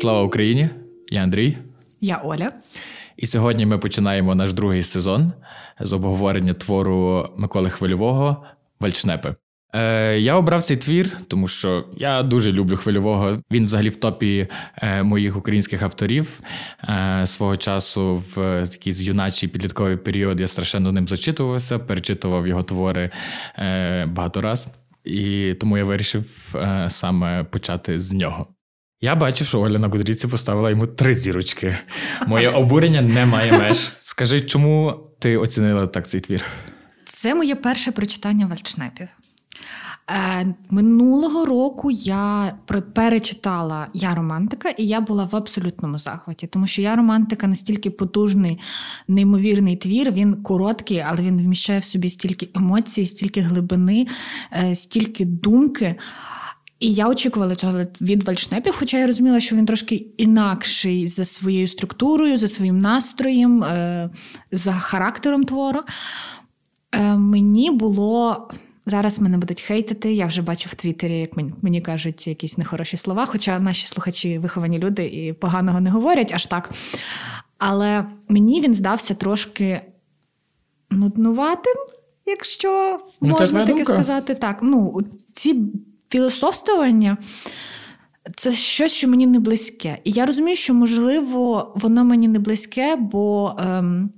Слава Україні! Я Андрій. Я Оля. І сьогодні ми починаємо наш другий сезон з обговорення твору Миколи Хвильового Вальчнепи. Е, Я обрав цей твір, тому що я дуже люблю хвильового. Він взагалі в топі е, моїх українських авторів. Е, Свого часу в такий юначий підлітковий період я страшенно ним зачитувався, перечитував його твори е, багато раз. І тому я вирішив е, саме почати з нього. Я бачив, що Оля на Гудріці поставила йому три зірочки. Моє обурення не має меж. Скажи, чому ти оцінила так цей твір? Це моє перше прочитання вальчнепів. Е, Минулого року я перечитала Я романтика, і я була в абсолютному захваті, тому що я романтика настільки потужний, неймовірний твір. Він короткий, але він вміщає в собі стільки емоцій, стільки глибини, е, стільки думки. І я очікувала цього від вальшнепів, хоча я розуміла, що він трошки інакший за своєю структурою, за своїм настроєм, е, за характером твору. Е, мені було. Зараз мене будуть хейтити. Я вже бачу в Твіттері, як мені кажуть якісь нехороші слова, хоча наші слухачі виховані люди і поганого не говорять аж так. Але мені він здався трошки нуднуватим, якщо ну, можна таке думка. сказати. Так, ну, ці філософствування це щось, що мені не близьке. І я розумію, що, можливо, воно мені не близьке, бо ем,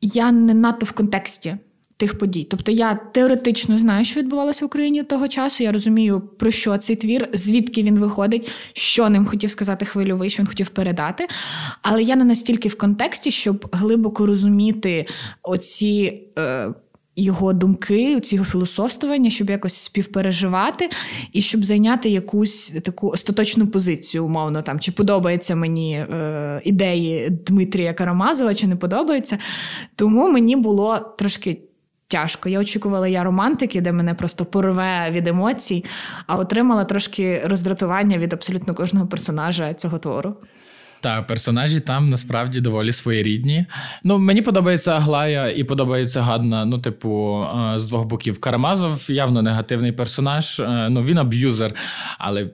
я не надто в контексті. Тих подій. Тобто я теоретично знаю, що відбувалося в Україні того часу. Я розумію, про що цей твір, звідки він виходить, що ним хотів сказати хвильовий, що він хотів передати. Але я не настільки в контексті, щоб глибоко розуміти оці. Е, його думки, ці його філософствування, щоб якось співпереживати і щоб зайняти якусь таку остаточну позицію, умовно там, чи подобається мені е, ідеї Дмитрія Карамазова, чи не подобається. Тому мені було трошки. Тяжко. Я очікувала я романтики, де мене просто порве від емоцій, а отримала трошки роздратування від абсолютно кожного персонажа цього твору. Так, персонажі там насправді доволі своєрідні. Ну, мені подобається Аглая і подобається Гадна. Ну, типу, е, з двох боків Карамазов явно негативний персонаж. Е, ну він аб'юзер, але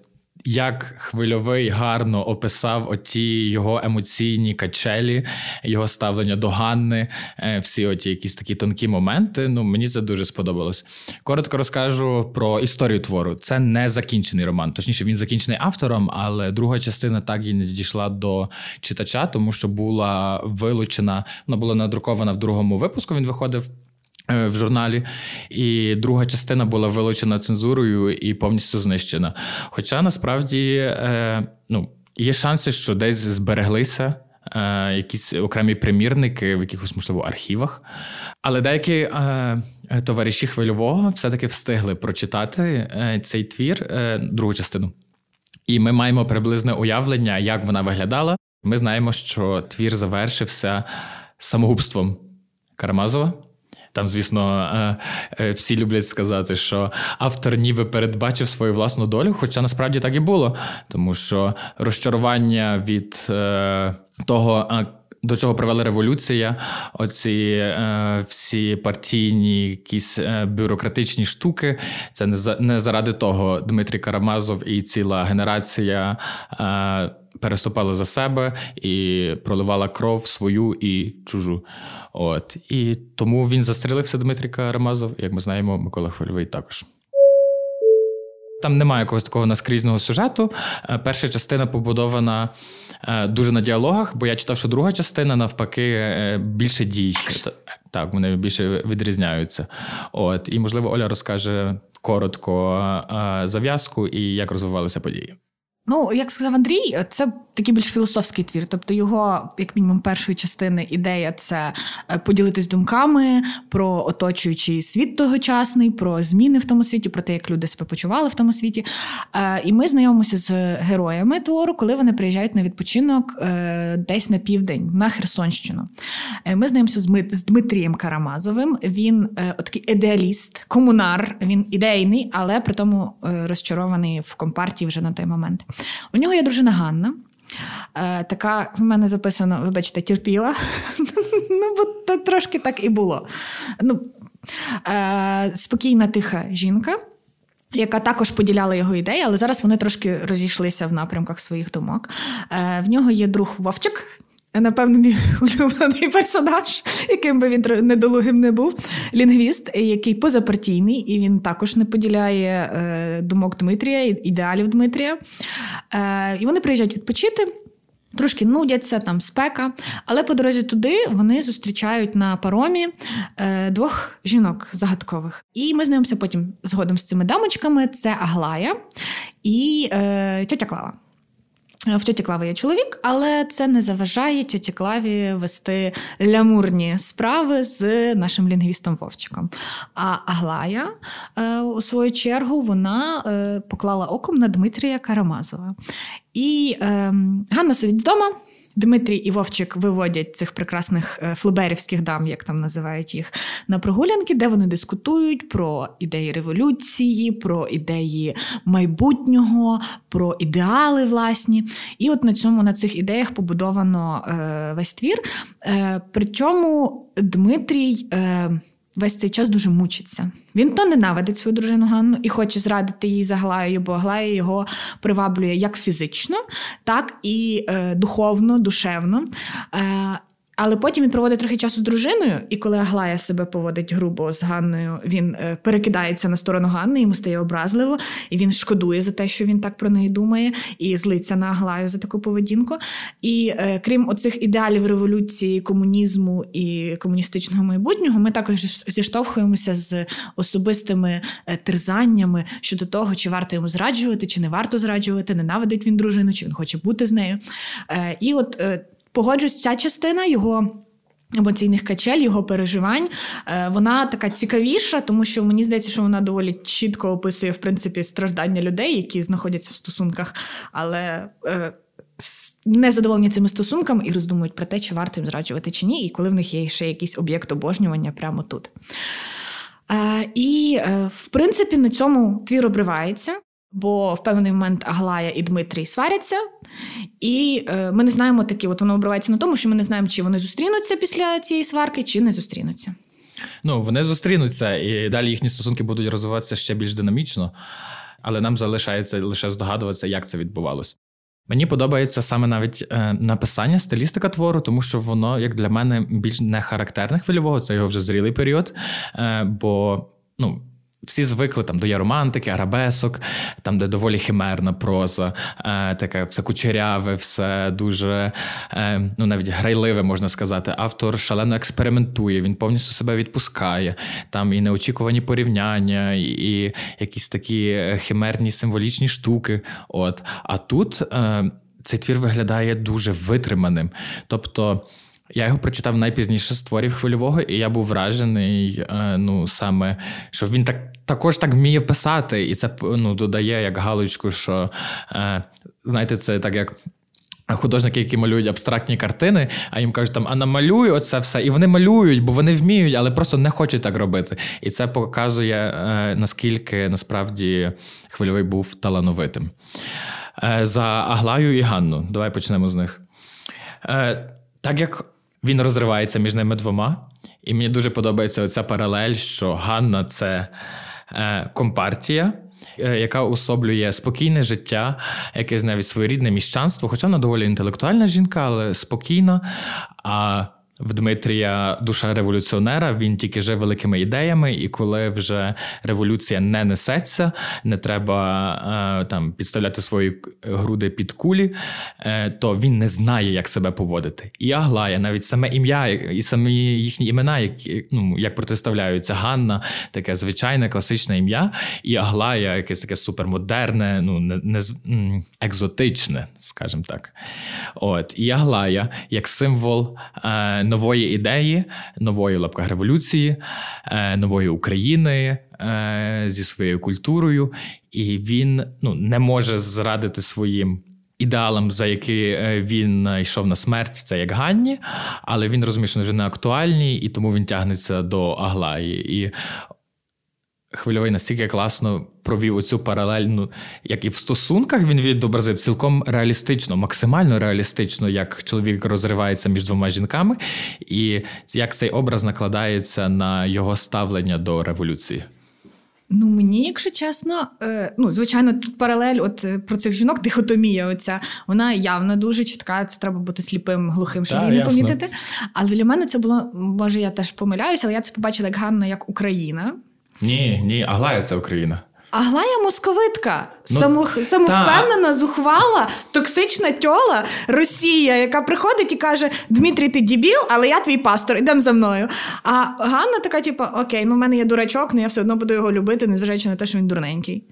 як хвильовий гарно описав оті його емоційні качелі, його ставлення до Ганни, е, всі оті якісь такі тонкі моменти. Ну мені це дуже сподобалось. Коротко розкажу про історію твору. Це не закінчений роман. Точніше, він закінчений автором, але друга частина так і не дійшла до читача, тому що була вилучена, вона була надрукована в другому випуску. Він виходив. Е, в журналі, і друга частина була вилучена цензурою і повністю знищена. Хоча насправді е, ну, є шанси, що десь збереглися. Е, якісь окремі примірники в якихось, можливо, архівах. Але деякі е, товариші хвильового все-таки встигли прочитати е, цей твір, е, другу частину. І ми маємо приблизне уявлення, як вона виглядала. Ми знаємо, що твір завершився самогубством Карамазова. Там, звісно, е, е, всі люблять сказати, що автор ніби передбачив свою власну долю, хоча насправді так і було, тому що розчарування від е, того. До чого привела революція, оці всі партійні, якісь бюрократичні штуки. Це не за не заради того Дмитрій Карамазов і ціла генерація переступали за себе і проливала кров свою і чужу. От і тому він застрілився Дмитрій Карамазов, як ми знаємо, Микола Хвильовий також. Там немає якогось такого наскрізного сюжету. Е, перша частина побудована е, дуже на діалогах, бо я читав, що друга частина навпаки е, більше дій. Так, вони більше відрізняються. От і можливо, Оля розкаже коротко зав'язку і як розвивалися події. Ну, як сказав Андрій, це такий більш філософський твір. Тобто, його, як мінімум, першої частини ідея це е, поділитись думками про оточуючий світ тогочасний, про зміни в тому світі, про те, як люди себе почували в тому світі. Е, і ми знайомимося з героями твору, коли вони приїжджають на відпочинок е, десь на південь, на Херсонщину. Ми знайомимося з Дмитрієм Карамазовим. Він такий ідеаліст, комунар, він ідейний, але при тому розчарований в компартії вже на той момент. У нього є дружина Ганна. Е, така в мене записано, вибачте, терпіла. ну, бо трошки так і було. Ну, е, Спокійна, тиха жінка. яка також поділяла його ідеї, але зараз вони трошки розійшлися в напрямках своїх думок. Е, В нього є друг Вовчик. Напевно, мій улюблений персонаж, яким би він недолугим не був, лінгвіст, який позапартійний, і він також не поділяє е, думок Дмитрія, ідеалів Дмитрія. Е, І вони приїжджають відпочити. Трошки нудяться, там спека, але по дорозі туди вони зустрічають на паромі е, двох жінок загадкових. І ми знайомимося потім згодом з цими дамочками: це Аглая і е, тьотя Клава. В тьоті Клави є чоловік, але це не заважає тьоті Клаві вести лямурні справи з нашим лінгвістом Вовчиком. А Аглая, е, у свою чергу, вона е, поклала оком на Дмитрія Карамазова. І е, Ганна сидить вдома. Дмитрій і Вовчик виводять цих прекрасних е, флеберівських дам, як там називають їх, на прогулянки, де вони дискутують про ідеї революції, про ідеї майбутнього, про ідеали власні. І от на цьому на цих ідеях побудовано е, весь твір. Е, Причому Дмитрій. Е, весь цей час дуже мучиться. Він то ненавидить свою дружину Ганну і хоче зрадити її за Глаєю, бо Глая його приваблює як фізично, так і е, духовно, душевно. Е, але потім він проводить трохи часу з дружиною, і коли Аглая себе поводить грубо з Ганною, він е, перекидається на сторону Ганни, йому стає образливо, і він шкодує за те, що він так про неї думає, і злиться на Аглаю за таку поведінку. І е, крім оцих ідеалів революції, комунізму і комуністичного майбутнього, ми також зіштовхуємося з особистими е, терзаннями щодо того, чи варто йому зраджувати, чи не варто зраджувати, ненавидить він дружину, чи він хоче бути з нею. Е, і от е, погоджуюсь, ця частина його. Емоційних качель, його переживань, е, вона така цікавіша, тому що мені здається, що вона доволі чітко описує в принципі страждання людей, які знаходяться в стосунках, але е, не задоволені цими стосунками і роздумують про те, чи варто їм зраджувати чи ні, і коли в них є ще якийсь об'єкт обожнювання прямо тут. Е, і, в принципі, на цьому твір обривається. Бо в певний момент Аглая і Дмитрій сваряться, і е, ми не знаємо такі, от воно обривається на тому, що ми не знаємо, чи вони зустрінуться після цієї сварки, чи не зустрінуться. Ну, вони зустрінуться, і далі їхні стосунки будуть розвиватися ще більш динамічно, але нам залишається лише здогадуватися, як це відбувалося. Мені подобається саме навіть е, написання, стилістика твору, тому що воно, як для мене, більш не характерне хвильового, це його вже зрілий період. Е, бо ну, всі звикли там до є романтики, арабесок, там, де доволі химерна проза, е, таке все кучеряве, все дуже е, ну навіть грайливе, можна сказати. Автор шалено експериментує, він повністю себе відпускає. Там і неочікувані порівняння, і, і якісь такі химерні символічні штуки. От. А тут е, цей твір виглядає дуже витриманим. Тобто. Я його прочитав найпізніше з творів хвильового, і я був вражений. Е, ну саме що він так також так вміє писати, і це ну, додає як галочку, що е, знаєте, це так як. Художники, які малюють абстрактні картини, а їм кажуть, там а намалюй оце все, і вони малюють, бо вони вміють, але просто не хочуть так робити. І це показує е, наскільки насправді хвильовий був талановитим. За Аглаю і Ганну. Давай почнемо з них. Так як він розривається між ними двома. І мені дуже подобається оця паралель, що Ганна це е, компартія, е, яка особлює спокійне життя, якесь навіть своєрідне міщанство, хоча вона доволі інтелектуальна жінка, але спокійна. А в Дмитрія душа революціонера, він тільки живе великими ідеями, і коли вже революція не несеться, не треба е, там підставляти свої груди під кулі, е, то він не знає, як себе поводити. І Аглая, навіть саме ім'я, і самі їхні імена, які ну як протиставляються Ганна, таке звичайне класичне ім'я, і Аглая, якесь таке супермодерне, ну не, не екзотичне, скажімо так. От і Аглая як символ. Нової ідеї, нової лапках революції, е, нової України е, зі своєю культурою, і він ну, не може зрадити своїм. Ідеалам, за які е, він йшов на смерть, це як Ганні, але він розуміє, що вже не актуальні, і тому він тягнеться до Аглаї. І Хвильовий настільки класно провів оцю паралельну, як і в стосунках він відобразив цілком реалістично, максимально реалістично, як чоловік розривається між двома жінками, і як цей образ накладається на його ставлення до революції. Ну, мені, якщо чесно, е, ну, звичайно, тут паралель от е, про цих жінок, дихотомія, оця, вона явно дуже чітка. Це треба бути сліпим, глухим, щоб її не помітити. Але для мене це було, може, я теж помиляюся, але я це побачила як Ганна, як Україна. Ні, ні, Аглая це Україна. Аглая московитка, ну, Самох, самовпевнена, та... зухвала, токсична тьола Росія, яка приходить і каже: Дмитрій, ти дібіл, але я твій пастор, Йдемо за мною. А Ганна така, типу, окей, ну в мене є дурачок, але я все одно буду його любити, незважаючи на те, що він дурненький.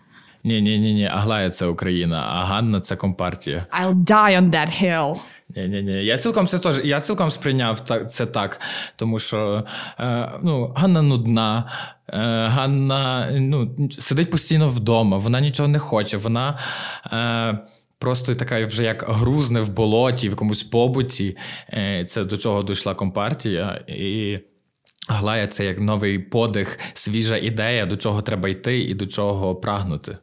Ні, ні, ні, ні. Аглая це Україна, а Ганна це компартія. I'll die on that hill. Ні, ні, ні. Я цілком це теж я цілком сприйняв це так, тому що е, ну, Ганна нудна, е, Ганна ну, сидить постійно вдома, вона нічого не хоче. Вона е, просто така вже як грузне в болоті, в якомусь побуті. Е, Це до чого дійшла компартія. І Глая це як новий подих, свіжа ідея, до чого треба йти і до чого прагнути.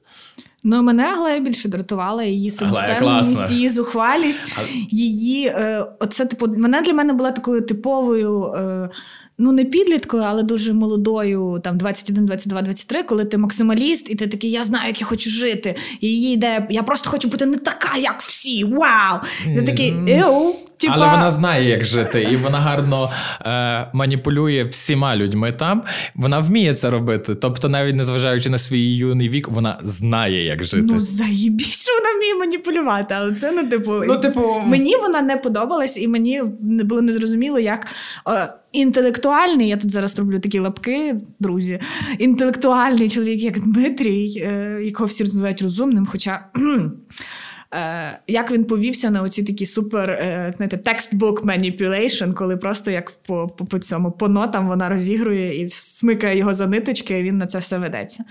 Ну, мене Аглая більше дратувала її самовпевненість, її зухвалість, а... її е, оце типу, вона для мене була такою типовою. Е, ну не підліткою, але дуже молодою, там 21, 22, 23, коли ти максималіст, і ти такий, я знаю, як я хочу жити. І її ідея, я просто хочу бути не така, як всі. Вау! І ти такий еу. Тіпа... Але вона знає, як жити, і вона гарно е, маніпулює всіма людьми там. Вона вміє це робити. Тобто, навіть незважаючи на свій юний вік, вона знає, як жити. Ну заїбіть, що вона вміє маніпулювати, але це не ну, типу. Ну, типу... Мені вона не подобалась, і мені не було незрозуміло, як. Е, інтелектуальний, я тут зараз роблю такі лапки, друзі. Інтелектуальний чоловік, як Дмитрій, е, якого всі називають розумним. Хоча е, як він повівся на оці такі супер е, знаєте, textbook manipulation, коли просто як по по, по цьому по нотам вона розігрує і смикає його за ниточки, і він на це все ведеться.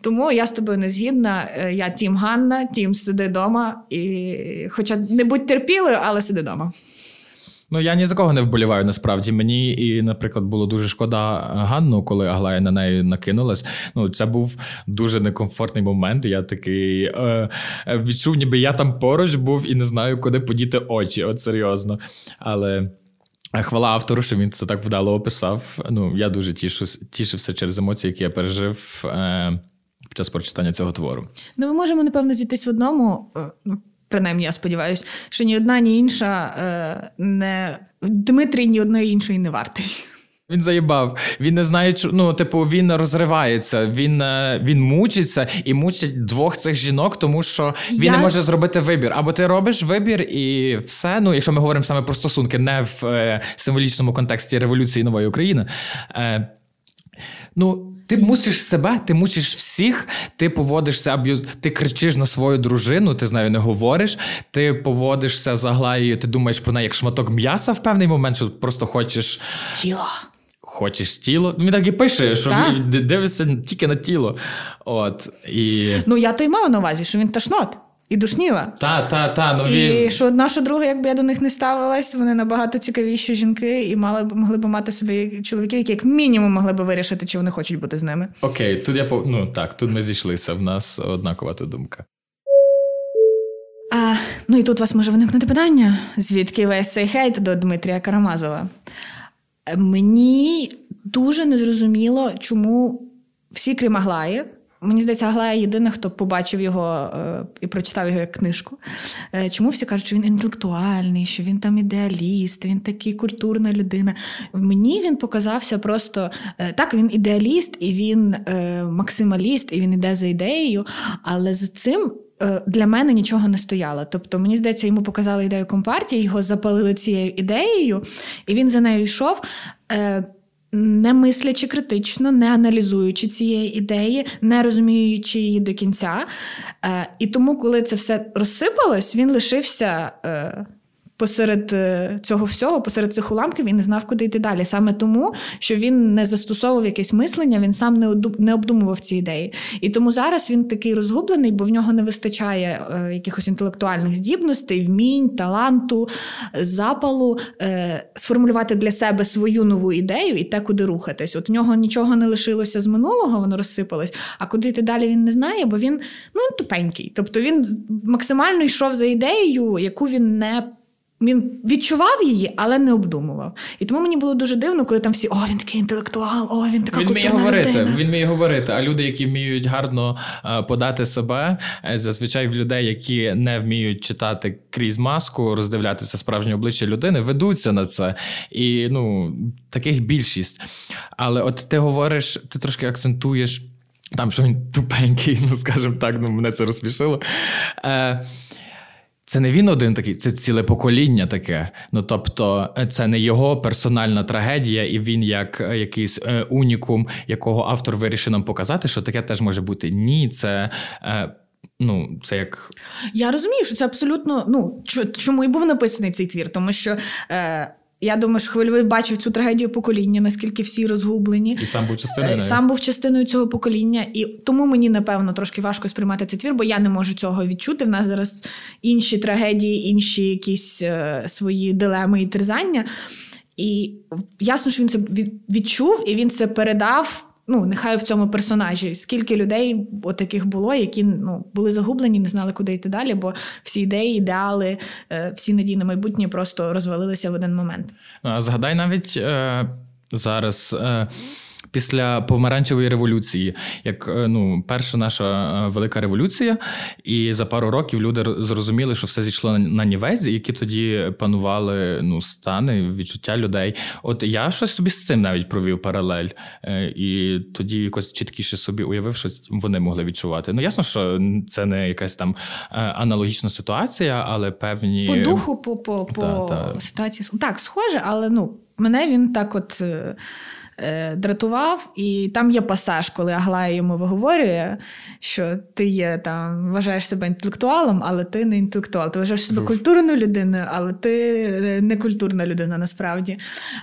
Тому я з тобою не згідна. Я тім Ганна, тім сиди вдома. І... Хоча не будь терпілою, але сиди вдома. Ну я ні за кого не вболіваю насправді. Мені і, наприклад, було дуже шкода Ганну, коли Аглая на неї накинулась. Ну, це був дуже некомфортний момент. Я такий е, відчув, ніби я там поруч був і не знаю, куди подіти очі. От серйозно. Але. Хвала автору, що він це так вдало описав. Ну, я дуже тішу, тішився через емоції, які я пережив е, під час прочитання цього твору. Ну, ми можемо, напевно, зійтись в одному. Принаймні, я сподіваюся, що ні одна, ні інша е, не Дмитрій ні одної іншої не вартий. Він заїбав. Він не знає, ну, типу, він розривається, він е, він мучиться і мучить двох цих жінок, тому що він Я... не може зробити вибір. Або ти робиш вибір, і все. Ну, якщо ми говоримо саме про стосунки, не в е, символічному контексті революції нової України. Е, Ну, ти мусиш себе, ти мучиш всіх, ти поводишся аб'юз, ти кричиш на свою дружину, ти з нею не говориш, ти поводишся за Аглаєю, ти думаєш про неї як шматок м'яса в певний момент, що просто хочеш. Тіло. Хочеш тіло? Він так і пише, що він дивиться тільки на тіло. От, і... Ну, я то й мала на увазі, що він ташнот і душніла. Та, та, та, ну, він... Що одна, що друга, якби я до них не ставилась, вони набагато цікавіші жінки і мали б могли б мати собі чоловіків, які як мінімум могли б вирішити, чи вони хочуть бути з ними. Окей, тут я по ну так, тут ми зійшлися. В нас однакова та думка. А, Ну і тут у вас може виникнути питання: звідки весь цей хейт до Дмитрія Карамазова? Мені дуже незрозуміло, чому всі крім Аглаї, Мені здається, Аглая єдина, хто побачив його е, і прочитав його як книжку. Е, чому всі кажуть, що він інтелектуальний, що він там ідеаліст, він такий культурна людина. Мені він показався просто е, так, він ідеаліст, і він максималіст, і він іде за ідеєю, але за цим. Для мене нічого не стояло. Тобто, мені здається, йому показали ідею компартії, його запалили цією ідеєю, і він за нею йшов не мислячи критично, не аналізуючи цієї ідеї, не розуміючи її до кінця. Е, і тому, коли це все розсипалось, він лишився. Посеред е, цього всього, посеред цих уламків, він не знав, куди йти далі. Саме тому, що він не застосовував якесь мислення, він сам не обдумував ці ідеї. І тому зараз він такий розгублений, бо в нього не вистачає е, якихось інтелектуальних здібностей, вмінь, таланту, запалу, е, сформулювати для себе свою нову ідею і те, куди рухатись. От в нього нічого не лишилося з минулого, воно розсипалось. А куди йти далі він не знає, бо він ну, тупенький. Тобто він максимально йшов за ідеєю, яку він не він відчував її, але не обдумував. І тому мені було дуже дивно, коли там всі о, він такий інтелектуал, о, він така він вміє говорити. Людина. Він вміє говорити. А люди, які вміють гарно е, подати себе, е, зазвичай в людей, які не вміють читати крізь маску, роздивлятися справжнє обличчя людини, ведуться на це. І ну, таких більшість. Але от ти говориш, ти трошки акцентуєш. Там, що він тупенький, ну скажімо так, ну мене це розсмішило. Е, це не він один такий, це ціле покоління таке. Ну тобто, це не його персональна трагедія, і він як е, якийсь е, унікум, якого автор вирішив нам показати, що таке теж може бути. Ні, це. Е, Ну, це як я розумію, що це абсолютно ну чому і був написаний цей твір, тому що е, я думаю, що хвильовий бачив цю трагедію покоління, наскільки всі розгублені, і сам був частиною е, сам був частиною цього покоління, і тому мені напевно трошки важко сприймати цей твір, бо я не можу цього відчути. В нас зараз інші трагедії, інші якісь е, свої дилеми і терзання. І ясно, що він це відчув, і він це передав ну, нехай в цьому персонажі. Скільки людей от таких було, які ну, були загублені, не знали, куди йти далі, бо всі ідеї, ідеали, е, всі надії на майбутнє просто розвалилися в один момент. Згадай навіть е, зараз. Е після помаранчевої революції, як е, ну, перша наша е, велика революція, і за пару років люди зрозуміли, що все зійшло на нівець, які тоді панували ну, стани, відчуття людей. От я щось собі з цим навіть провів паралель, е, і тоді якось чіткіше собі уявив, що вони могли відчувати. Ну, ясно, що це не якась там аналогічна ситуація, але певні по духу, по по, по та, та. ситуації так, схоже, але ну мене він так от. Е, дратував, і там є пасаж, коли Аглая йому виговорює, що ти є там, вважаєш себе інтелектуалом, але ти не інтелектуал. Ти вважаєш себе культурною людиною, але ти не культурна людина насправді.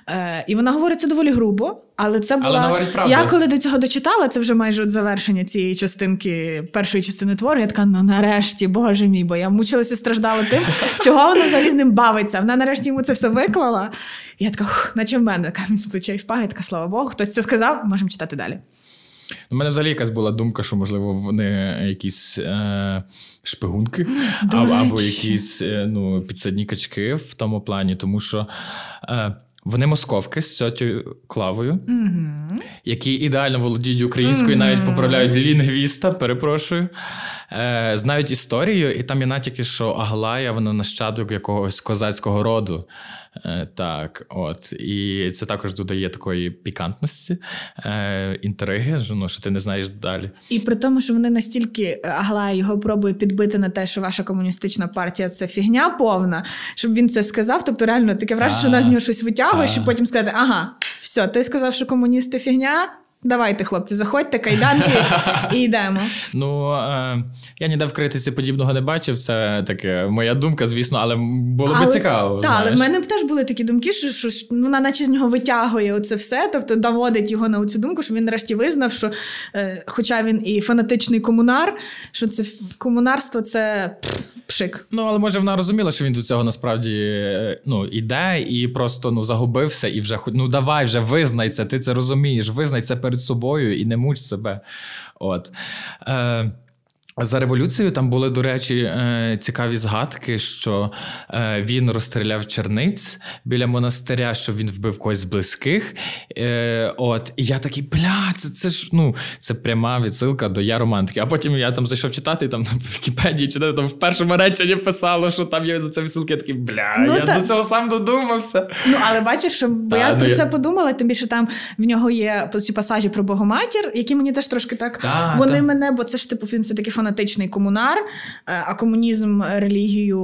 Е, І вона говорить це доволі грубо. Але це була Але я коли до цього дочитала, це вже майже от завершення цієї частинки першої частини твору. Я така, ну нарешті, боже мій, бо я мучилася страждала тим, чого вона взагалі з ним бавиться. Вона нарешті йому це все виклала. І я така, наче в мене камінь з плечей впав, я така, слава Богу, хтось це сказав, можемо читати далі. У мене взагалі якась була думка, що, можливо, вони якісь е, шпигунки або, або якісь е, ну, підсадні качки в тому плані, тому що. Е, вони московки з цьотю Клавою, mm-hmm. які ідеально володіють українською, mm-hmm. навіть поправляють лінгвіста, перепрошую. Е, Знають історію, і там є натяки, що Аглая, вона нащадок якогось козацького роду. Е, так, от. І це також додає такої пікантності, е, інтриги, ну, що ти не знаєш далі. І при тому, що вони настільки агла Аглая його пробує підбити на те, що ваша комуністична партія це фігня повна, щоб він це сказав. Тобто, реально таке враження, що вона з нього щось витягує, щоб потім сказати, ага, все, ти сказав, що комуністи фігня. Давайте, хлопці, заходьте, кайданки і йдемо. Ну е, я ніде в критиці подібного не бачив. Це таке моя думка, звісно, але було але, би цікаво. Так, але в мене теж були такі думки, що що ну, вона наче з нього витягує оце все, тобто доводить його на цю думку, що він нарешті визнав, що, е, хоча він і фанатичний комунар, що це комунарство це пшик. Ну але може вона розуміла, що він до цього насправді е, ну, іде і просто ну загубився, і вже ну давай вже визнай це, ти це розумієш, визнай це перед собою і не муч себе. От. Е, за революцією там були, до речі, е, цікаві згадки, що е, він розстріляв черниць біля монастиря, що він вбив когось з близьких. Е, от, І я такий, бля, це це ж ну, це пряма відсилка до я романтики. А потім я там зайшов читати, і там в Вікіпедії чи там в першому реченні писало, що там є до цієї відсилки. Я такий, бля, ну, я та... до цього сам додумався. Ну, але бачиш, що бо та, я ну, про це подумала, тим більше там в нього є ці пасажі про Богоматір, які мені теж трошки так та, вони мене, бо це ж типу він все таки фанат фанатичний комунар, е, а комунізм релігію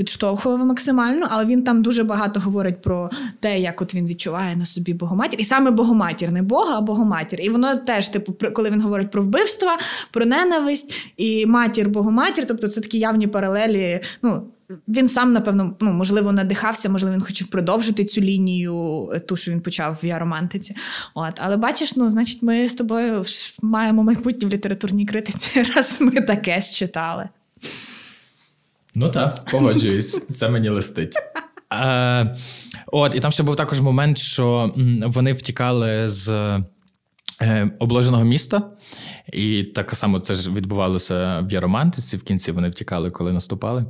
відштовхував максимально, але він там дуже багато говорить про те, як от він відчуває на собі Богоматір. І саме Богоматір, не Бога, а Богоматір. І воно теж, типу, коли він говорить про вбивства, про ненависть і матір Богоматір, тобто це такі явні паралелі. ну, він сам, напевно, ну, можливо, надихався, можливо, він хотів продовжити цю лінію, е, ту, що він почав в я романтиці. От. Але бачиш, ну, значить, ми з тобою маємо майбутнє в літературній критиці, раз ми таке считали. Ну так, погоджуюсь, це мені листить. От, і там ще був також момент, що вони втікали з обложеного міста, і так само це ж відбувалося в Яромантиці. В кінці вони втікали, коли наступали.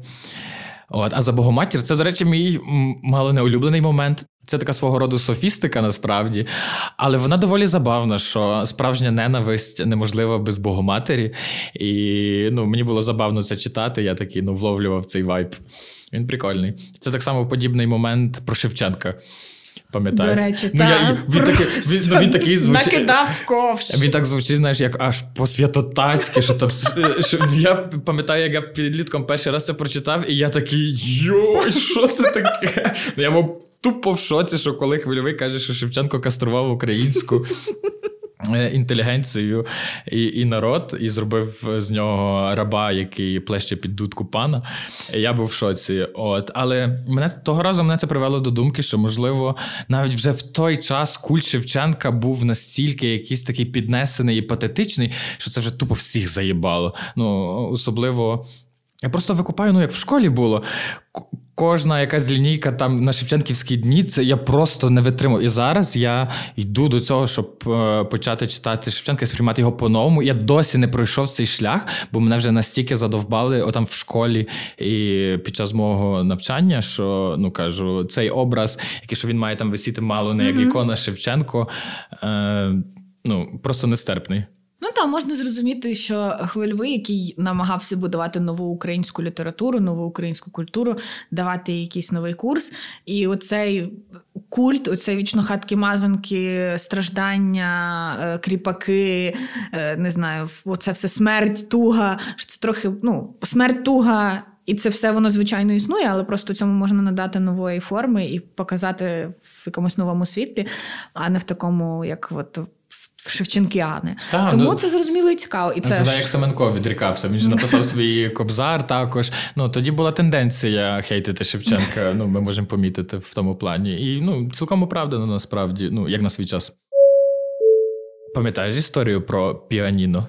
От, А за Богоматір, це, до речі, мій мало не улюблений момент. Це така свого роду софістика насправді, але вона доволі забавна, що справжня ненависть неможлива без Богоматері. І ну, мені було забавно це читати. Я такий ну, вловлював цей вайб. Він прикольний. Це так само подібний момент про Шевченка. Пам'ятаю. До речі, ну, я, він, такий, він, ну, він такий звучить, накидав ковш. Він так звучить, знаєш, як аж по-святотацьки. Що, що, Я пам'ятаю, як я підлітком перший раз це прочитав, і я такий йой, що це таке? Я був тупо в шоці, що коли хвильовий каже, що Шевченко кастрував українську. Е, інтелігенцію і і народ, і зробив з нього раба, який плеще під дудку пана. Я був в шоці. От, Але мене того разу мене це привело до думки, що, можливо, навіть вже в той час культ Шевченка був настільки якийсь такий піднесений і патетичний, що це вже тупо всіх заїбало. Ну, особливо. Я просто викупаю, ну як в школі було кожна якась лінійка там на Шевченківські дні, це я просто не витримав. І зараз я йду до цього, щоб е, почати читати Шевченка і сприймати його по-новому. Я досі не пройшов цей шлях, бо мене вже настільки задовбали отам в школі і під час мого навчання, що ну кажу, цей образ, який що він має там висіти мало не як ікона Шевченко, е, ну просто нестерпний. Ну там можна зрозуміти, що хвильовий, який намагався будувати нову українську літературу, нову українську культуру, давати якийсь новий курс. І оцей культ, оце вічно хатки мазанки, страждання, е, кріпаки, е, не знаю, оце все смерть, туга. Це трохи ну, смерть туга. І це все воно звичайно існує, але просто цьому можна надати нової форми і показати в якомусь новому світлі, а не в такому, як от Шевченкіани. Та, Тому ну, це зрозуміло і цікаво. І це ж... як Семенко відрікався. Він ж написав свій кобзар також. Ну тоді була тенденція хейтити Шевченка. Ну, ми можемо помітити в тому плані. І ну, цілком оправдано насправді, ну, як на свій час. Пам'ятаєш історію про піаніно?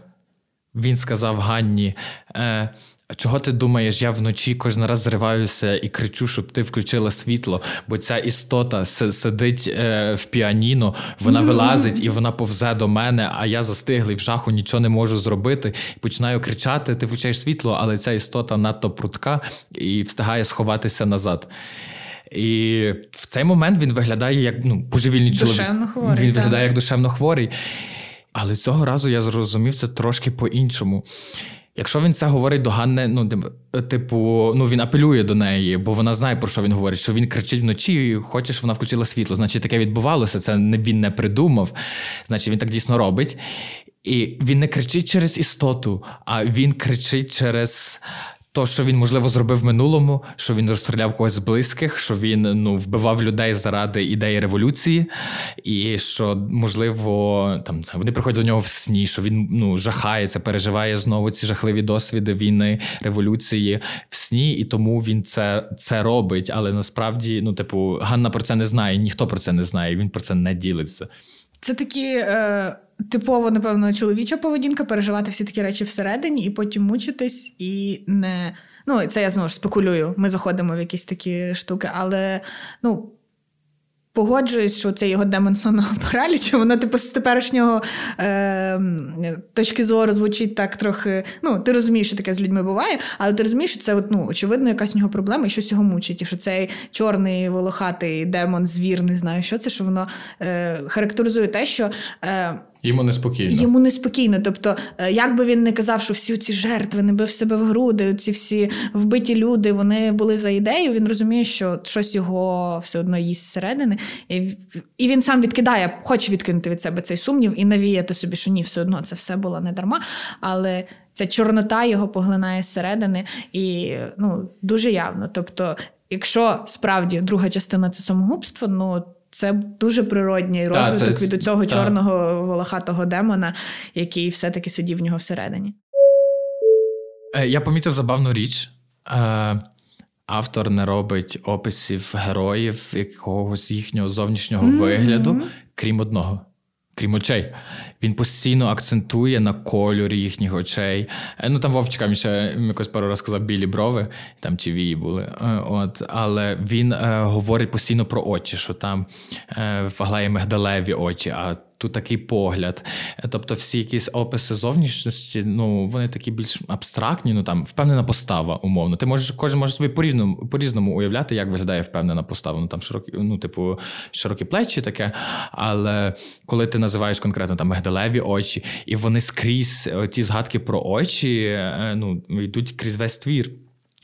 Він сказав Ганні: е, чого ти думаєш, я вночі кожен раз зриваюся і кричу, щоб ти включила світло, бо ця істота сидить е, в піаніно, вона вилазить і вона повзе до мене, а я застиглий в жаху, нічого не можу зробити. Починаю кричати: ти включаєш світло, але ця істота надто прутка і встигає сховатися назад. І в цей момент він виглядає як ну, божевільний чоловік. Хворий, він виглядає як душевно хворий. Але цього разу я зрозумів це трошки по-іншому. Якщо він це говорить до Ганни, ну типу, ну він апелює до неї, бо вона знає, про що він говорить, що він кричить вночі, і хоче, щоб вона включила світло. Значить, таке відбувалося. Це не він не придумав. Значить, він так дійсно робить. І він не кричить через істоту, а він кричить через то, що він, можливо, зробив в минулому, що він розстріляв когось з близьких, що він ну, вбивав людей заради ідеї революції, і що, можливо, там вони приходять до нього в сні, що він ну, жахається, переживає знову ці жахливі досвіди війни, революції в сні, і тому він це це робить. Але насправді, ну, типу, Ганна про це не знає, ніхто про це не знає, він про це не ділиться. Це такі. Е... Типово, напевно, чоловіча поведінка переживати всі такі речі всередині і потім мучитись, і не. Ну, це я знову ж спекулюю. Ми заходимо в якісь такі штуки, але ну, Погоджуюсь, що це його демон сонного паралічу, воно типу з теперішнього е, точки зору звучить так трохи. Ну, ти розумієш, що таке з людьми буває, але ти розумієш, що це от, ну, очевидно якась у нього проблема і щось його мучить. І що цей чорний волохатий демон, звір, не знаю, що це, що воно е, характеризує те, що. Е, Йому неспокійно. Йому неспокійно. Тобто, е, як би він не казав, що всі ці жертви не бив себе в груди, ці всі вбиті люди, вони були за ідею. Він розуміє, що щось його все одно їсть зсередини, і і він сам відкидає, хоче відкинути від себе цей сумнів і навіяти собі, що ні, все одно це все було не дарма. Але ця чорнота його поглинає зсередини і ну, дуже явно. Тобто, якщо справді друга частина це самогубство, ну. Це дуже природній розвиток це, від цього чорного волохатого демона, який все-таки сидів в нього всередині. Е, я помітив забавну річ. Е, автор не робить описів героїв якогось їхнього зовнішнього mm-hmm. вигляду, крім одного крім очей. Він постійно акцентує на кольорі їхніх очей. Е, ну там Вовчика ще якось пару раз сказав білі брови, там чи вії були. Е, от, Але він е, говорить постійно про очі, що там е, в Аглаї Мигдалеві очі. а такий погляд. Тобто, всі якісь описи зовнішності, ну вони такі більш абстрактні, ну там впевнена постава, умовно. Ти можеш кожен може собі по-різному по-різному уявляти, як виглядає впевнена постава. Ну там широкі, ну, типу, широкі плечі таке. Але коли ти називаєш конкретно там мигдалеві очі, і вони скрізь ті згадки про очі е, ну, йдуть крізь весь твір.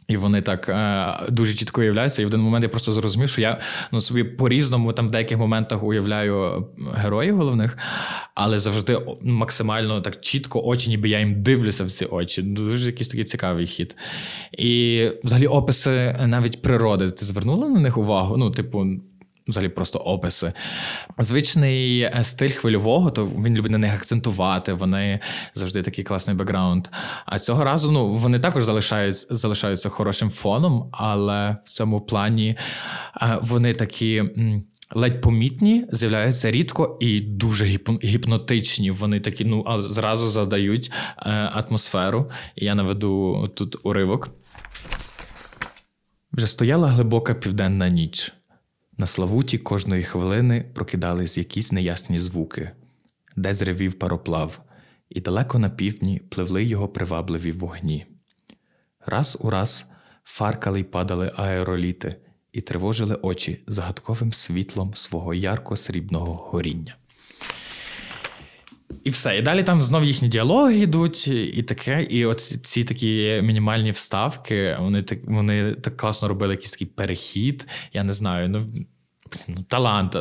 І вони так е, дуже чітко уявляються. І в один момент я просто зрозумів, що я ну, собі по-різному там в деяких моментах уявляю героїв головних, але завжди максимально так чітко очі, ніби я їм дивлюся в ці очі. Дуже якийсь такий цікавий хід. І взагалі описи навіть природи. Ти звернула на них увагу? Ну, типу, взагалі просто описи. Звичний е, стиль хвильового, то він любить на них акцентувати. Вони завжди такий класний бекграунд. А цього разу ну, вони також залишають, залишаються хорошим фоном, але в цьому плані е, вони такі. Ледь помітні, з'являються рідко і дуже гіпнотичні. Вони такі, ну, а зразу задають е, атмосферу. І я наведу тут уривок. Вже стояла глибока південна ніч. На Славуті кожної хвилини прокидались якісь неясні звуки, де зревів пароплав, і далеко на півдні пливли його привабливі вогні. Раз у раз фаркали й падали аероліти і тривожили очі загадковим світлом свого ярко срібного горіння. І все. І далі там знов їхні діалоги йдуть, і таке. І от ці такі мінімальні вставки, вони так вони так класно робили якийсь такий перехід. Я не знаю, ну, ну талант.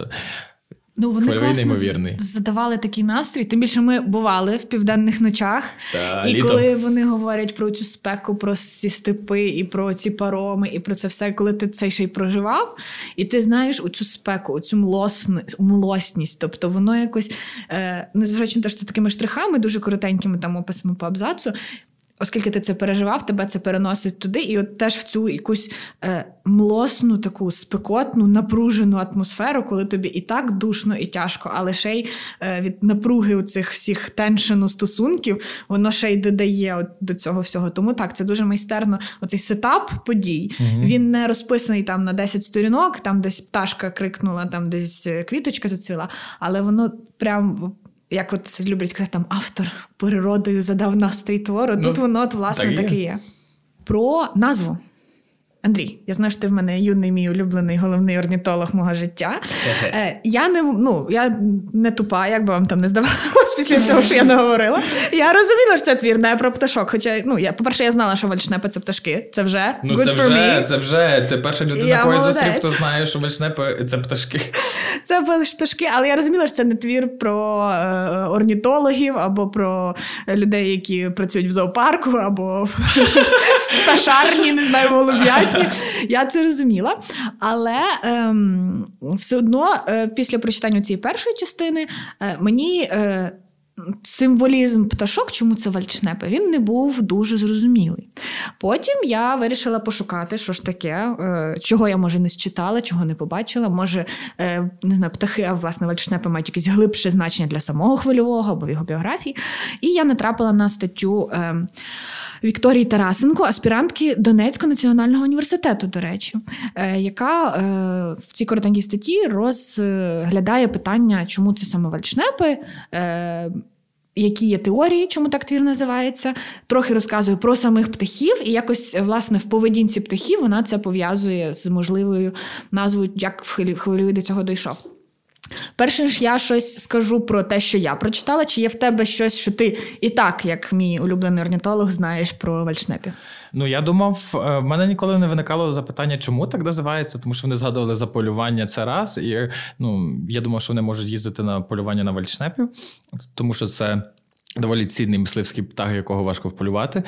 Ну, вони класно задавали такий настрій. Тим більше ми бували в південних ночах, Та, і літо. коли вони говорять про цю спеку, про ці степи, і про ці пароми, і про це все, коли ти цей ще й проживав, і ти знаєш оцю спеку, оцю млосність. Тобто воно якось, е, незважаючи на те, що це такими штрихами, дуже коротенькими там описами по абзацу, Оскільки ти це переживав, тебе це переносить туди, і от теж в цю якусь е, млосну, таку спекотну, напружену атмосферу, коли тобі і так душно, і тяжко, але ще й е, від напруги у цих всіх теншену стосунків, воно ще й додає от до цього всього. Тому так, це дуже майстерно. Оцей сетап подій. Угу. Він не розписаний там на 10 сторінок, там десь пташка крикнула, там десь е, квіточка зацвіла, але воно прям як от люблять казати, там автор природою задав настрій твору. Ну, Тут воно от, власне так, і є. Про назву. Андрій, я знаю, що ти в мене юний мій улюблений головний орнітолог мого життя. Е, Я не ну, я не тупа, як би вам там не здавалось після всього, що я не говорила. Я розуміла, що це твір не про пташок. Хоча, ну, я, по-перше, я знала, що вальшнепи це пташки. Це вже ну, good це for вже, me. Це вже ти перша людина, я зустрів, хто знає, що вальшнепи це пташки. Це пташки, але я розуміла, що це не твір про е, орнітологів або про людей, які працюють в зоопарку, або пташарні, не знаю, голуб'ятні. Я це розуміла. Але ем, все одно, е, після прочитання цієї першої частини, е, мені. Е, Символізм пташок, чому це вальчнепи, він не був дуже зрозумілий. Потім я вирішила пошукати, що ж таке, е, чого я може не считала, чого не побачила. Може, е, не знаю, птахи, а власне вальчнепи мають якесь глибше значення для самого хвильового або в його біографії. І я натрапила на статтю. Вікторії Тарасенко, аспірантки Донецького національного університету, до речі, е, яка е, в цій коротенькій статті розглядає питання, чому це саме вальшнепи. Е, які є теорії, чому так твір називається, трохи розказує про самих птахів, і якось власне в поведінці птахів вона це пов'язує з можливою назвою, як в хвилюві до цього дійшов. Перше ж я щось скажу про те, що я прочитала, чи є в тебе щось, що ти і так, як мій улюблений орнітолог, знаєш про вальшнепів? Ну я думав, е, в мене ніколи не виникало запитання, чому так називається, тому що вони згадували за полювання це раз. І ну я думав, що вони можуть їздити на полювання на вальшнепів, тому що це. Доволі цінний мисливський птах, якого важко вполювати.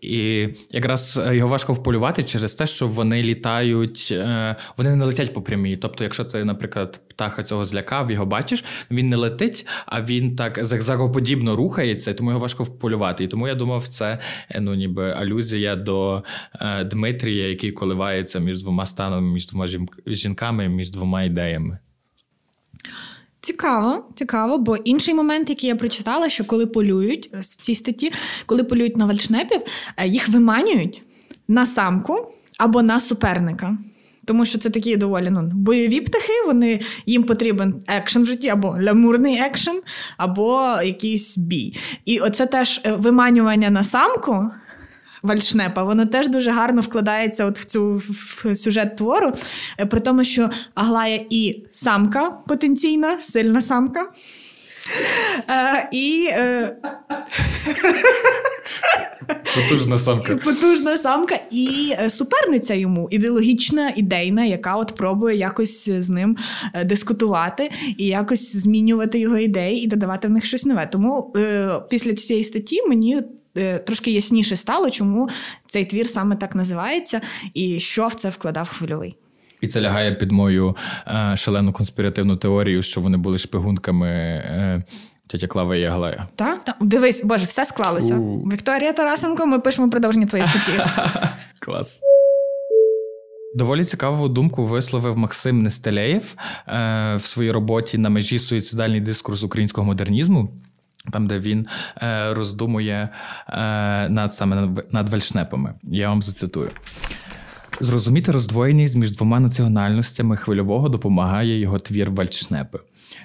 І якраз е, його важко вполювати через те, що вони літають, е, вони не летять по прямій. Тобто, якщо ти, наприклад, птаха цього злякав, його бачиш, він не летить, а він так зигзагоподібно рухається, тому його важко вполювати. І тому я думав, це е, ну, ніби алюзія до Дмитрія, який коливається між двома станами, між двома жінками, між двома ідеями. Цікаво, цікаво, бо інший момент, який я прочитала, що коли полюють в цій статті, коли полюють на вальшнепів, е, їх виманюють на самку або на суперника. тому що це такі доволі ну, бойові птахи. Вони їм потрібен екшен в житті, або лямурний екшен, або якийсь бій. І оце теж е, виманювання на самку. Вальшнепа, воно теж дуже гарно вкладається от в цю в сюжет твору, е, при тому, що Аглая і самка потенційна, сильна самка. Е, і е, Потужна самка. Потужна самка і суперниця йому, ідеологічна, ідейна, яка от пробує якось з ним дискутувати і якось змінювати його ідеї і додавати в них щось нове. Тому е, після цієї статті мені. Е, трошки ясніше стало, чому цей твір саме так називається, і що в це вкладав хвильовий. І це лягає під мою е, шалену конспіративну теорію, що вони були шпигунками е, тетя Клава і Аглая. Так, так. Дивись, боже, все склалося. У. Вікторія Тарасенко, ми пишемо продовження твоєї статті. Клас. Доволі цікаву думку висловив Максим Нестелеєв е, в своїй роботі на межі суїцидальний дискурс українського модернізму. Там, де він е, роздумує е, над саме над вальшнепами. Я вам зацитую. Зрозуміти роздвоєність між двома національностями хвильового допомагає його твір Вальчнепи,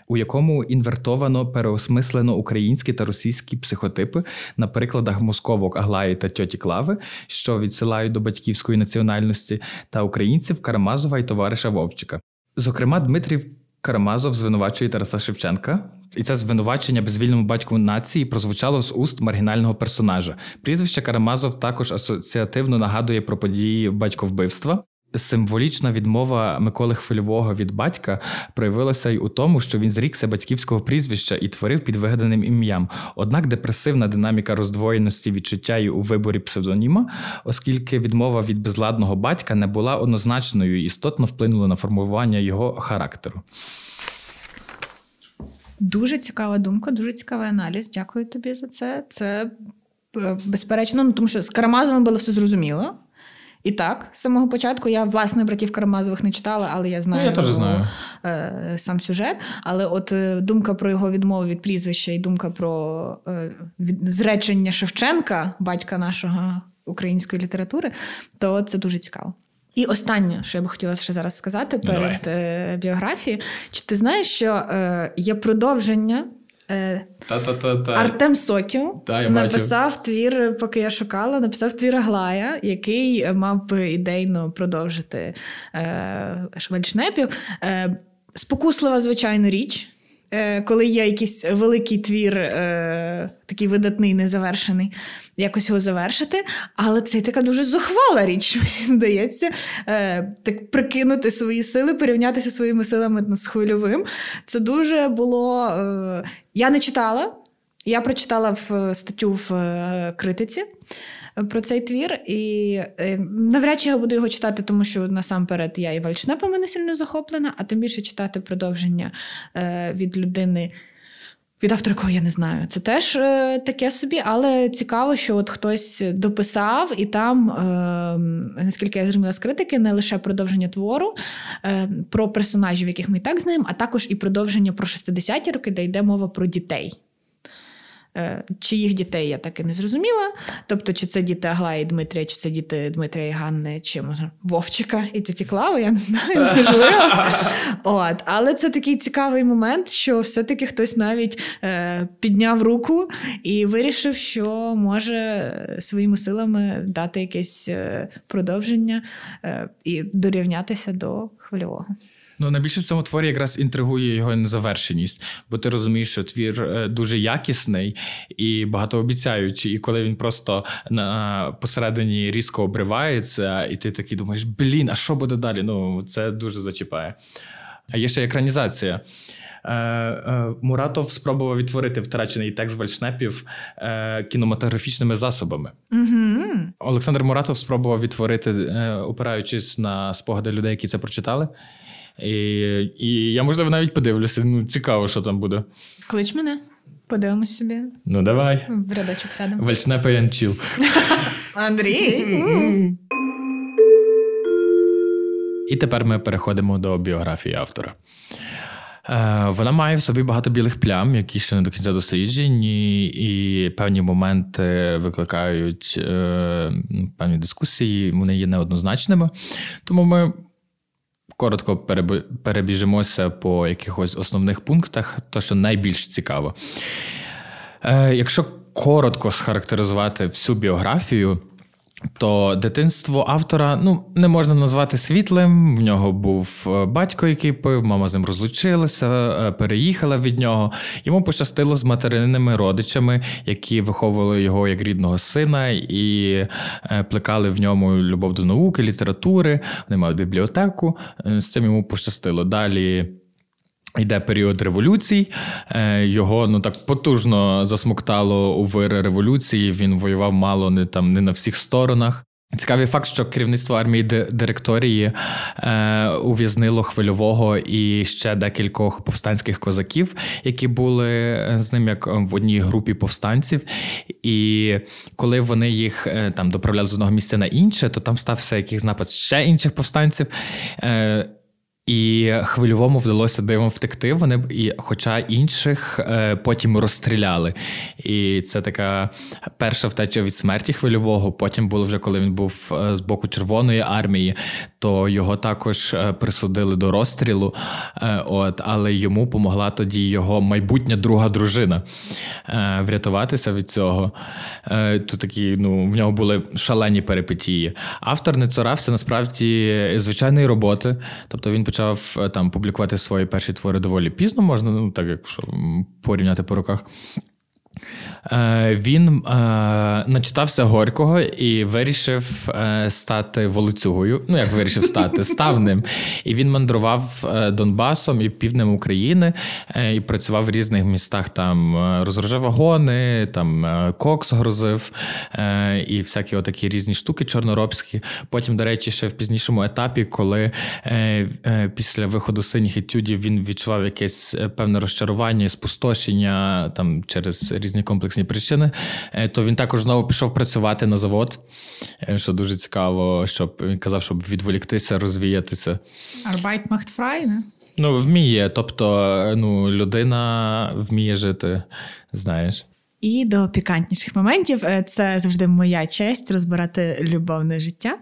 у якому інвертовано переосмислено українські та російські психотипи на прикладах московок Аглаї та тьоті Клави, що відсилають до батьківської національності, та українців Карамазова і товариша Вовчика. Зокрема, Дмитрів Карамазов звинувачує Тараса Шевченка, і це звинувачення безвільному батьку нації прозвучало з уст маргінального персонажа. Прізвище Карамазов також асоціативно нагадує про події батьковбивства. Символічна відмова Миколи Хвильового від батька проявилася й у тому, що він зрікся батьківського прізвища і творив під вигаданим ім'ям. Однак депресивна динаміка роздвоєності відчуття й у виборі псевдоніма, оскільки відмова від безладного батька не була однозначною істотно вплинула на формування його характеру. Дуже цікава думка, дуже цікавий аналіз. Дякую тобі за це. Це е, безперечно, ну тому що з Карамазовим було все зрозуміло. І так, з самого початку я власне братів Карамазових не читала, але я знаю, я теж знаю. Е, сам сюжет. Але от е, думка про його відмову від прізвища і думка про е, від, зречення Шевченка, батька нашого української літератури, то це дуже цікаво. І останнє, що я би хотіла ще зараз сказати перед е, біографією, чи ти знаєш, що е, є продовження? Е, Та-та-та-та. Артем Сокіл Та, написав твір, поки я шукала, написав твір Аглая, який мав би ідейно продовжити е, Швальшнепів. Е, Спокуслива, звичайно, річ. Е, коли є якийсь великий твір, е, такий видатний, незавершений, якось його завершити. Але це така дуже зухвала річ, мені здається, е, так прикинути свої сили, порівнятися своїми силами з хвильовим. Це дуже було. Я не читала. Я прочитала в статтю в критиці про цей твір, і навряд чи я буду його читати, тому що насамперед я і Вальшнепами не сильно захоплена, а тим більше читати продовження від людини. Від автора, я не знаю, це теж е, таке собі, але цікаво, що от хтось дописав, і там, е, наскільки я зрозуміла з критики, не лише продовження твору е, про персонажів, яких ми і так знаємо, а також і продовження про 60-ті роки, де йде мова про дітей. Е, чиїх дітей я так і не зрозуміла. Тобто, чи це діти Аглаї і Дмитрія, чи це діти Дмитрія і Ганни, чи може Вовчика і тіті Клави, я не знаю, можливо. От. Але це такий цікавий момент, що все-таки хтось навіть е, підняв руку і вирішив, що може своїми силами дати якесь е, продовження е, і дорівнятися до хвильового. Ну, найбільше в цьому творі якраз інтригує його незавершеність, бо ти розумієш, що твір е, дуже якісний і багатообіцяючий. І коли він просто на посередині різко обривається, і ти такий думаєш, блін, а що буде далі? Ну, це дуже зачіпає. А є ще екранізація. Е, е, Муратов спробував відтворити втрачений текст вальшнепів кінематографічними засобами. Угу. Олександр Муратов спробував відтворити, опираючись на спогади людей, які це прочитали. І і я, можливо, навіть подивлюся. Ну, Цікаво, що там буде. Клич мене, подивимось собі. Ну, давай. В рядочок сядемо. Вальшнепе янчіл. Андрій. І тепер ми переходимо до біографії автора. Е, вона має в собі багато білих плям, які ще не до кінця досліджені, і певні моменти викликають е, певні дискусії, вони є неоднозначними. Тому ми коротко перебіжимося по якихось основних пунктах, то що найбільш цікаво. Е, Якщо коротко схарактеризувати всю біографію. То дитинство автора ну не можна назвати світлим. В нього був е, батько, який пив, мама з ним розлучилася, е, переїхала від нього. Йому пощастило з материнними родичами, які виховували його як рідного сина і е, плекали в ньому любов до науки, літератури. Вони мають бібліотеку. З цим йому пощастило. Далі. Йде період революцій, е, його ну так потужно засмоктало у вири революції. Він воював мало не там не на всіх сторонах. Цікавий факт, що керівництво армії директорії е, ув'язнило хвильового і ще декількох повстанських козаків, які були е, з ним як в одній групі повстанців. І коли вони їх е, там доправляли з одного місця на інше, то там стався якийсь напад ще інших повстанців. Е, і хвильовому вдалося дивом втекти. Вони і, хоча інших е, потім розстріляли. І це така перша втеча від смерті хвильового. Потім було вже коли він був е, з боку Червоної армії, то його також е, присудили до розстрілу. Е, от, але йому помогла тоді його майбутня друга дружина е, врятуватися від цього. Тут такі, ну, в нього були шалені перипетії. Автор не цурався насправді звичайної роботи, тобто він почав там публікувати свої перші твори доволі пізно, можна, ну так якщо порівняти по руках. Е, він е, начитався Горького і вирішив е, стати волоцюгою. Ну, як вирішив стати, став ним. І він мандрував Донбасом і півднем України і працював в різних містах. Там розгружав вагони, там кокс грузив і всякі отакі різні штуки чорноробські. Потім, до речі, ще в пізнішому етапі, коли після виходу синіх етюдів він відчував якесь певне розчарування, спустошення там через різні комплексні причини, е, то він також знову пішов працювати на завод, е, що дуже цікаво, щоб він казав, щоб відволіктися, розвіятися. Arbeit macht frei, не? Ну, вміє. Тобто, ну, людина вміє жити, знаєш. І до пікантніших моментів е, це завжди моя честь розбирати любовне життя.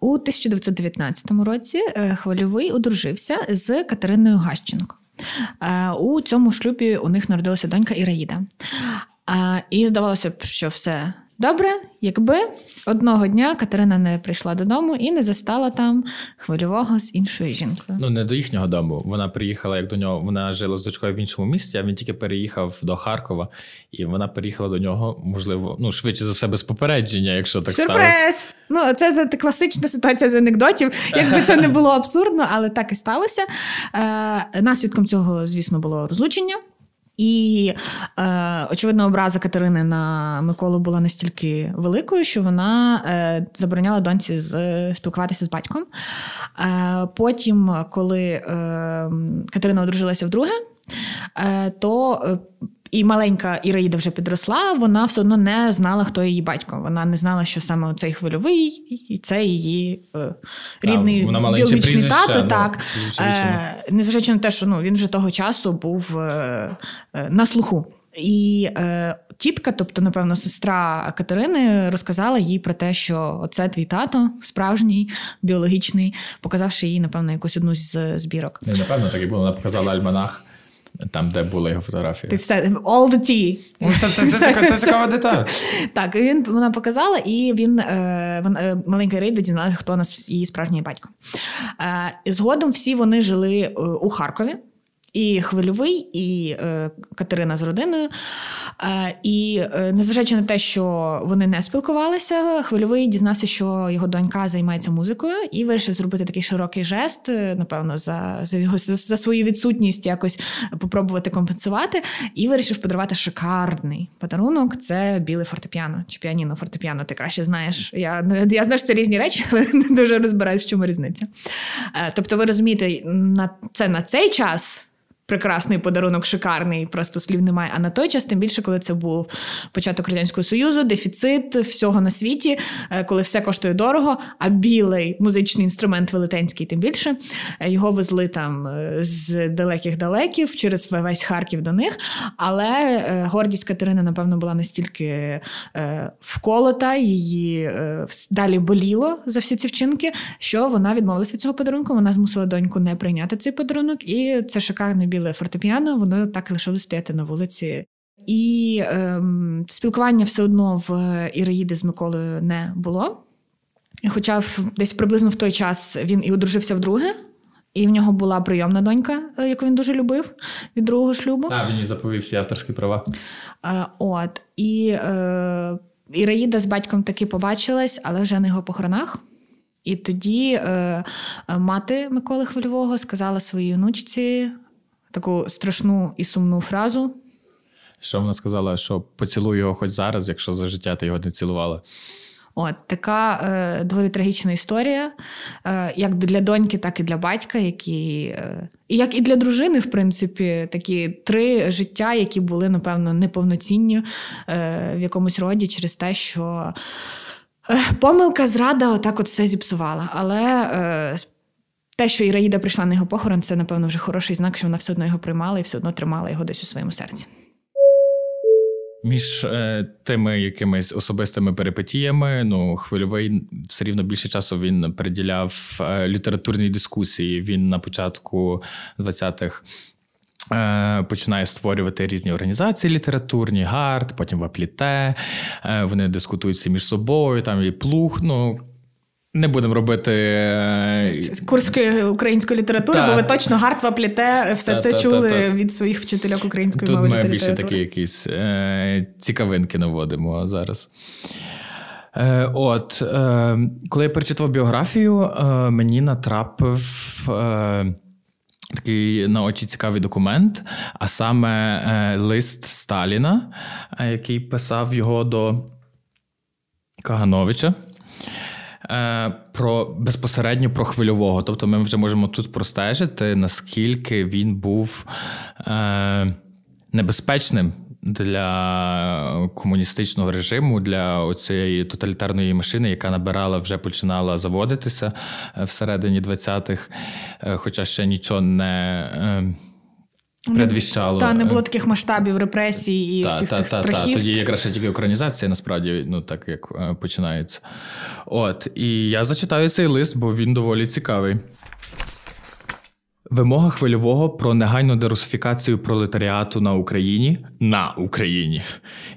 У 1919 році Хвильовий одружився з Катериною Гащенко. Е, у цьому шлюбі у них народилася донька Іраїда. Е, і здавалося б, що все добре, якби одного дня Катерина не прийшла додому і не застала там хвильового з іншою жінкою. Ну не до їхнього дому. Вона приїхала як до нього. Вона жила з дочкою в іншому місті. А він тільки переїхав до Харкова, і вона переїхала до нього, можливо, ну швидше за все без попередження, якщо так Сюрприз! сталося. Ну це, це класична ситуація з анекдотів. Якби це не було абсурдно, але так і сталося. Е, Наслідком цього, звісно, було розлучення. І, е, очевидно, образа Катерини на Миколу була настільки великою, що вона е, забороняла доньці з, спілкуватися з батьком. Е, Потім, коли е, Катерина одружилася вдруге, е, то е, і маленька Іраїда вже підросла, вона все одно не знала, хто її батько. Вона не знала, що саме цей хвильовий, і це її е, рідний а, біологічний тато. Ну, так. Е, Незважаючи на те, що ну, він вже того часу був е, е, на слуху. І е, тітка, тобто, напевно, сестра Катерини, розказала їй про те, що це твій тато, справжній, біологічний, показавши їй, напевно, якусь одну з збірок. Не, напевно, так і було. Вона показала альманах. Там, де була його фотографія. Ти все all the tea. Ну, це це, це, це, це цікава деталь. Так, він вона показала, і він е, е, маленька Рейда дізналася, хто у нас її справжній батько. Е, Згодом всі вони жили е, у Харкові. І Хвильовий, і е, Катерина з родиною. Е, і е, незважаючи на те, що вони не спілкувалися, Хвильовий дізнався, що його донька займається музикою, і вирішив зробити такий широкий жест, е, напевно, за за, його, за, свою відсутність якось попробувати компенсувати. І вирішив подарувати шикарний подарунок. Це біле фортепіано чи піаніно фортепіано. Ти краще знаєш. Я я знаю, що це різні речі, але не дуже розбираюсь, в чому різниця. Е, тобто, ви розумієте, на це на цей час прекрасний подарунок, шикарний, просто слів немає. А на той час, тим більше, коли це був початок радянського союзу, дефіцит всього на світі, е, коли все коштує дорого. А білий музичний інструмент велетенський, тим більше е, його везли там е, з далеких далеків через весь Харків до них. Але гордість Катерини, напевно, була настільки вколота, її далі боліло за всі ці вчинки, що вона відмовилася від цього подарунку. Вона змусила доньку не прийняти цей подарунок, і це шикарний біле фортепіано, воно так лишилось стояти на вулиці. І ем, спілкування все одно в Іраїди з Миколою не було. Хоча десь приблизно в той час він і одружився вдруге, і в нього була прийомна донька, е, яку він дуже любив від другого шлюбу. Так, він і заповів всі авторські права. Е, от. І е, Іраїда з батьком таки побачилась, але вже на його похоронах. І тоді е, мати Миколи Хвильового сказала своїй онучці таку страшну і сумну фразу. Що вона сказала, що поцілуй його хоч зараз, якщо за життя ти його не цілувала. От така е, доволі трагічна історія, е, як для доньки, так і для батька, які, е, як і для дружини, в принципі, такі три життя, які були, напевно, неповноцінні е, в якомусь роді через те, що е, помилка зрада отак от все зіпсувала. Але е, те, що Іраїда прийшла на його похорон, це, напевно, вже хороший знак, що вона все одно його приймала і все одно тримала його десь у своєму серці. Між е, тими якимись особистими перипетіями, ну хвильовий все рівно більше часу він приділяв е, літературній дискусії. Він на початку 20-х е, Починає створювати різні організації літературні, гард, потім вапліте. Е, вони дискутуються між собою, там і плуг. Ну не будемо робити е, курської української літератури, та. бо ви точно гартва пліте все та, це та, чули від своїх вчительок української Тут мови. Тут ми більше такі якісь е, цікавинки наводимо зараз. Е, От, е, коли я перечитав біографію, е, мені натрапив. Е, Такий на очі цікавий документ, а саме е, лист Сталіна, е, який писав його до Кагановича. Е, про безпосередньо про хвильового. Тобто, ми вже можемо тут простежити, наскільки він був е, небезпечним для комуністичного режиму, для цієї тоталітарної машини, яка набирала, вже починала заводитися е, всередині 20-х, хоча ще нічого не. Предвіщало. Та не було таких масштабів репресій і та, всіх та, цих та, страхів. Тоді якраз ще тільки українізація, насправді, ну так як е, починається. От, і я зачитаю цей лист, бо він доволі цікавий. Вимога хвильового про негайну дерусифікацію пролетаріату на Україні на Україні.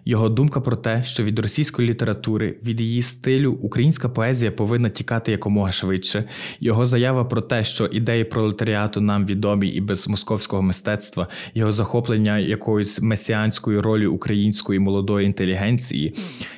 Його думка про те, що від російської літератури, від її стилю українська поезія повинна тікати якомога швидше. Його заява про те, що ідеї пролетаріату нам відомі і без московського мистецтва, його захоплення якоюсь месіанською ролі української молодої інтелігенції,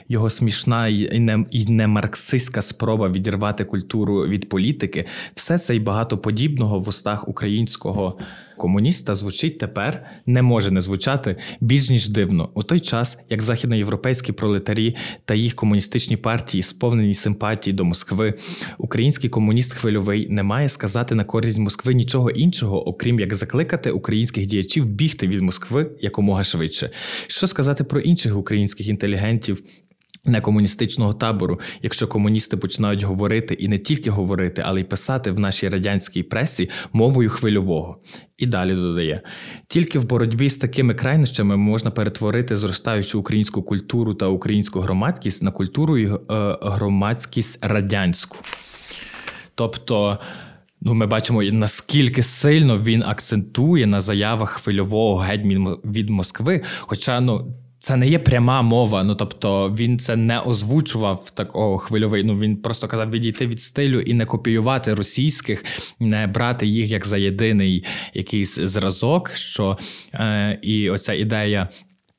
його смішна і не, і не марксистська спроба відірвати культуру від політики, все це й багато подібного в устах України українського комуніста звучить тепер, не може не звучати більш ніж дивно у той час, як західноєвропейські пролетарі та їх комуністичні партії, сповнені симпатії до Москви, український комуніст хвильовий не має сказати на користь Москви нічого іншого, окрім як закликати українських діячів бігти від Москви якомога швидше. Що сказати про інших українських інтелігентів? Не комуністичного табору, якщо комуністи починають говорити і не тільки говорити, але й писати в нашій радянській пресі мовою хвильового. І далі додає: тільки в боротьбі з такими крайнощами можна перетворити зростаючу українську культуру та українську громадськість на культуру і е, громадськість радянську. Тобто. Ну, ми бачимо, наскільки сильно він акцентує на заявах хвильового геть від Москви. Хоча ну це не є пряма мова. Ну тобто він це не озвучував такого хвильовий. Ну він просто казав відійти від стилю і не копіювати російських, не брати їх як за єдиний якийсь зразок. Що е, і оця ідея.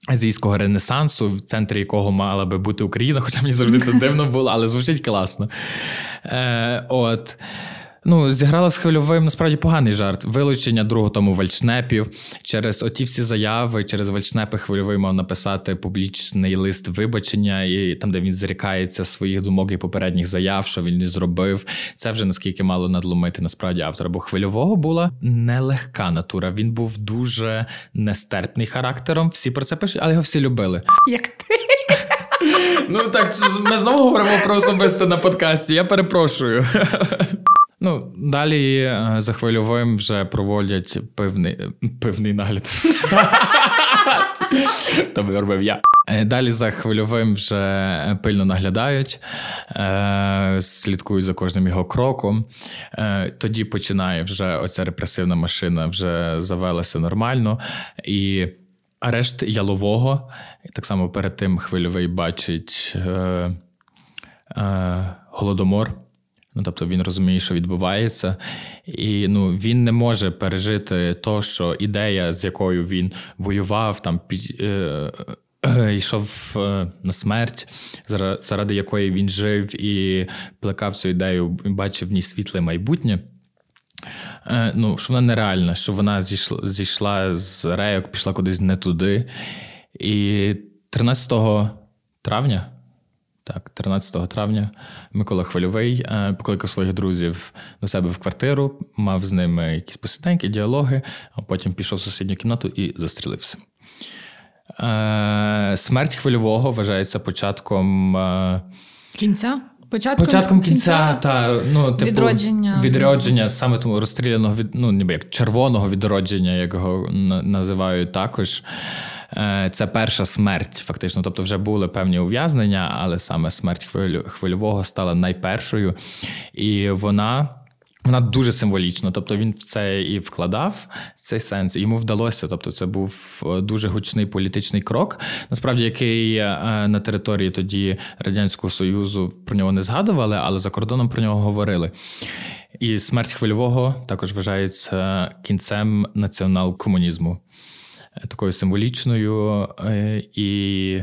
Азійського ренесансу, в центрі якого мала би бути Україна, хоча мені завжди це дивно було, але звучить класно. Е, От. Ну, зіграла з хвильовим насправді поганий жарт. Вилучення другого тому вальчнепів. Через оті всі заяви, через вальчнепи хвильовий мав написати публічний лист вибачення, і там, де він зрікається своїх думок і попередніх заяв, що він не зробив. Це вже наскільки мало надломити насправді автора. Бо хвильового була нелегка натура. Він був дуже нестерпний характером. Всі про це пишуть, але його всі любили. Як ти? Ну так, ми знову говоримо про особисте на подкасті. Я перепрошую. Ну, далі е, за хвильовим вже проводять пивний пивний нагляд. То робив я. Е, далі за хвильовим вже пильно наглядають, е, слідкують за кожним його кроком. Тоді починає вже оця репресивна машина вже завелася нормально. І арешт ялового. Так само перед тим хвильовий бачить голодомор. Ну, тобто він розуміє, що відбувається, і ну, він не може пережити то, що ідея, з якою він воював, там е, е, йшов е, на смерть, заради якої він жив і плекав цю ідею, бачив в ній світле майбутнє. Е, ну, Що вона нереальна, що вона зійшла, зійшла з рейок, пішла кудись не туди. І 13 травня. Так, 13 травня Микола Хвильовий е, покликав своїх друзів до себе в квартиру, мав з ними якісь посиденьки, діалоги, а потім пішов в сусідню кімнату і застрілився. Е, смерть хвильового вважається початком е, кінця. Початком, Початком кінця, кінця та ну типу відродження відродження, саме тому розстріляного від ну ніби як червоного відродження, як його називають також. Е, це перша смерть, фактично. Тобто, вже були певні ув'язнення, але саме смерть хвильового стала найпершою, і вона. Вона дуже символічна, тобто він в це і вкладав цей сенс, і йому вдалося. Тобто, це був е, дуже гучний політичний крок, насправді, який е, на території тоді Радянського Союзу про нього не згадували, але за кордоном про нього говорили. І смерть хвильового також вважається кінцем націонал-комунізму такою символічною е, і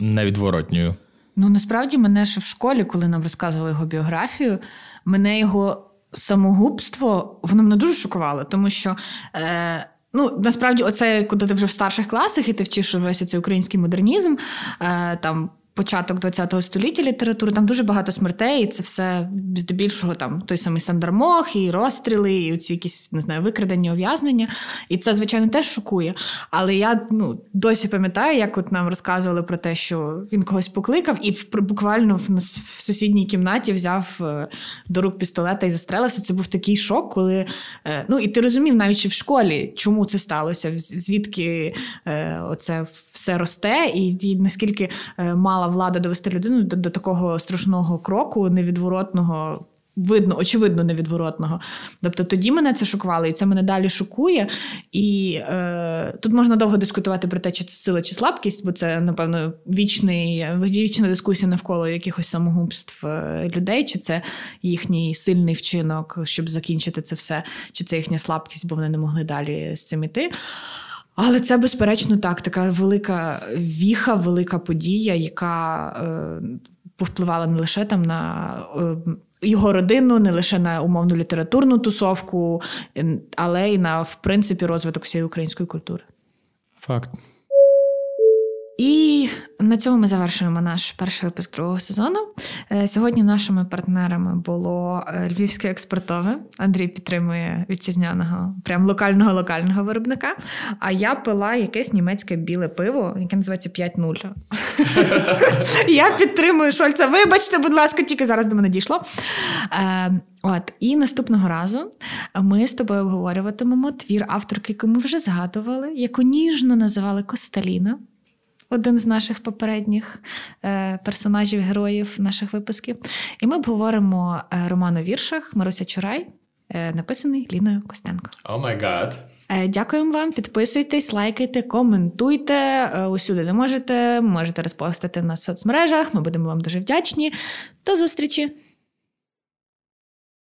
невідворотньою. Ну насправді мене ще в школі, коли нам розказували його біографію, мене його самогубство воно мене дуже шокувало, тому що. Е, Ну, насправді, оце, коли ти вже в старших класах і ти вчиш весь цей український модернізм, е, там початок ХХ століття літератури, там дуже багато смертей, і це все здебільшого там той самий Сандармох, і розстріли, і оці якісь не знаю, викрадення, ув'язнення. І це, звичайно, теж шокує. Але я ну, досі пам'ятаю, як от нам розказували про те, що він когось покликав, і буквально в, в сусідній кімнаті взяв е, до рук пістолета і застрелився. Це був такий шок, коли е, ну і ти розумів навіть в школі, чому це сталося, звідки е, оце все росте, і, і наскільки мала влада довести людину до, до такого страшного кроку, невідворотного. Видно, очевидно, невідворотного. Тобто тоді мене це шокувало, і це мене далі шокує. І е, тут можна довго дискутувати про те, чи це сила чи слабкість, бо це, напевно, вічний, вічна дискусія навколо якихось самогубств е, людей, чи це їхній сильний вчинок, щоб закінчити це все, чи це їхня слабкість, бо вони не могли далі з цим іти. Але це, безперечно, так, така велика віха, велика подія, яка е, повпливала не лише там на е, його родину, не лише на умовну літературну тусовку, але й на в принципі розвиток всієї української культури. Факт. І на цьому ми завершуємо наш перший випуск другого сезону. Е, сьогодні нашими партнерами було е, Львівське експортове. Андрій підтримує вітчизняного, прям локального локального виробника. А я пила якесь німецьке біле пиво, яке називається 5-0. Я підтримую Шольца. Вибачте, будь ласка, тільки зараз до мене дійшло. Е, от і наступного разу ми з тобою обговорюватимемо твір авторки, яку ми вже згадували, яку ніжно називали Косталіна один з наших попередніх е, персонажів, героїв наших випусків. І ми обговоримо е, роман у віршах Маруся Чурай, е, написаний Ліною Костенко. Oh my god! Дякуємо вам, підписуйтесь, лайкайте, коментуйте усюди, де можете. Можете розпостити на соцмережах. Ми будемо вам дуже вдячні. До зустрічі!